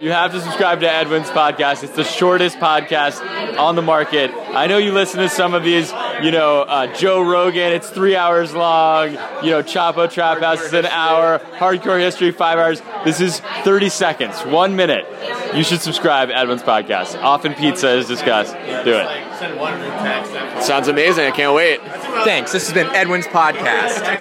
You have to subscribe to Edwin's podcast. It's the shortest podcast on the market. I know you listen to some of these, you know, uh, Joe Rogan, it's three hours long. You know, Chapo Trap House is an hour. Hardcore History, five hours. This is 30 seconds, one minute. You should subscribe Edwin's podcast. Often Pizza is discussed. Do it. Sounds amazing. I can't wait. Thanks. This has been Edwin's podcast.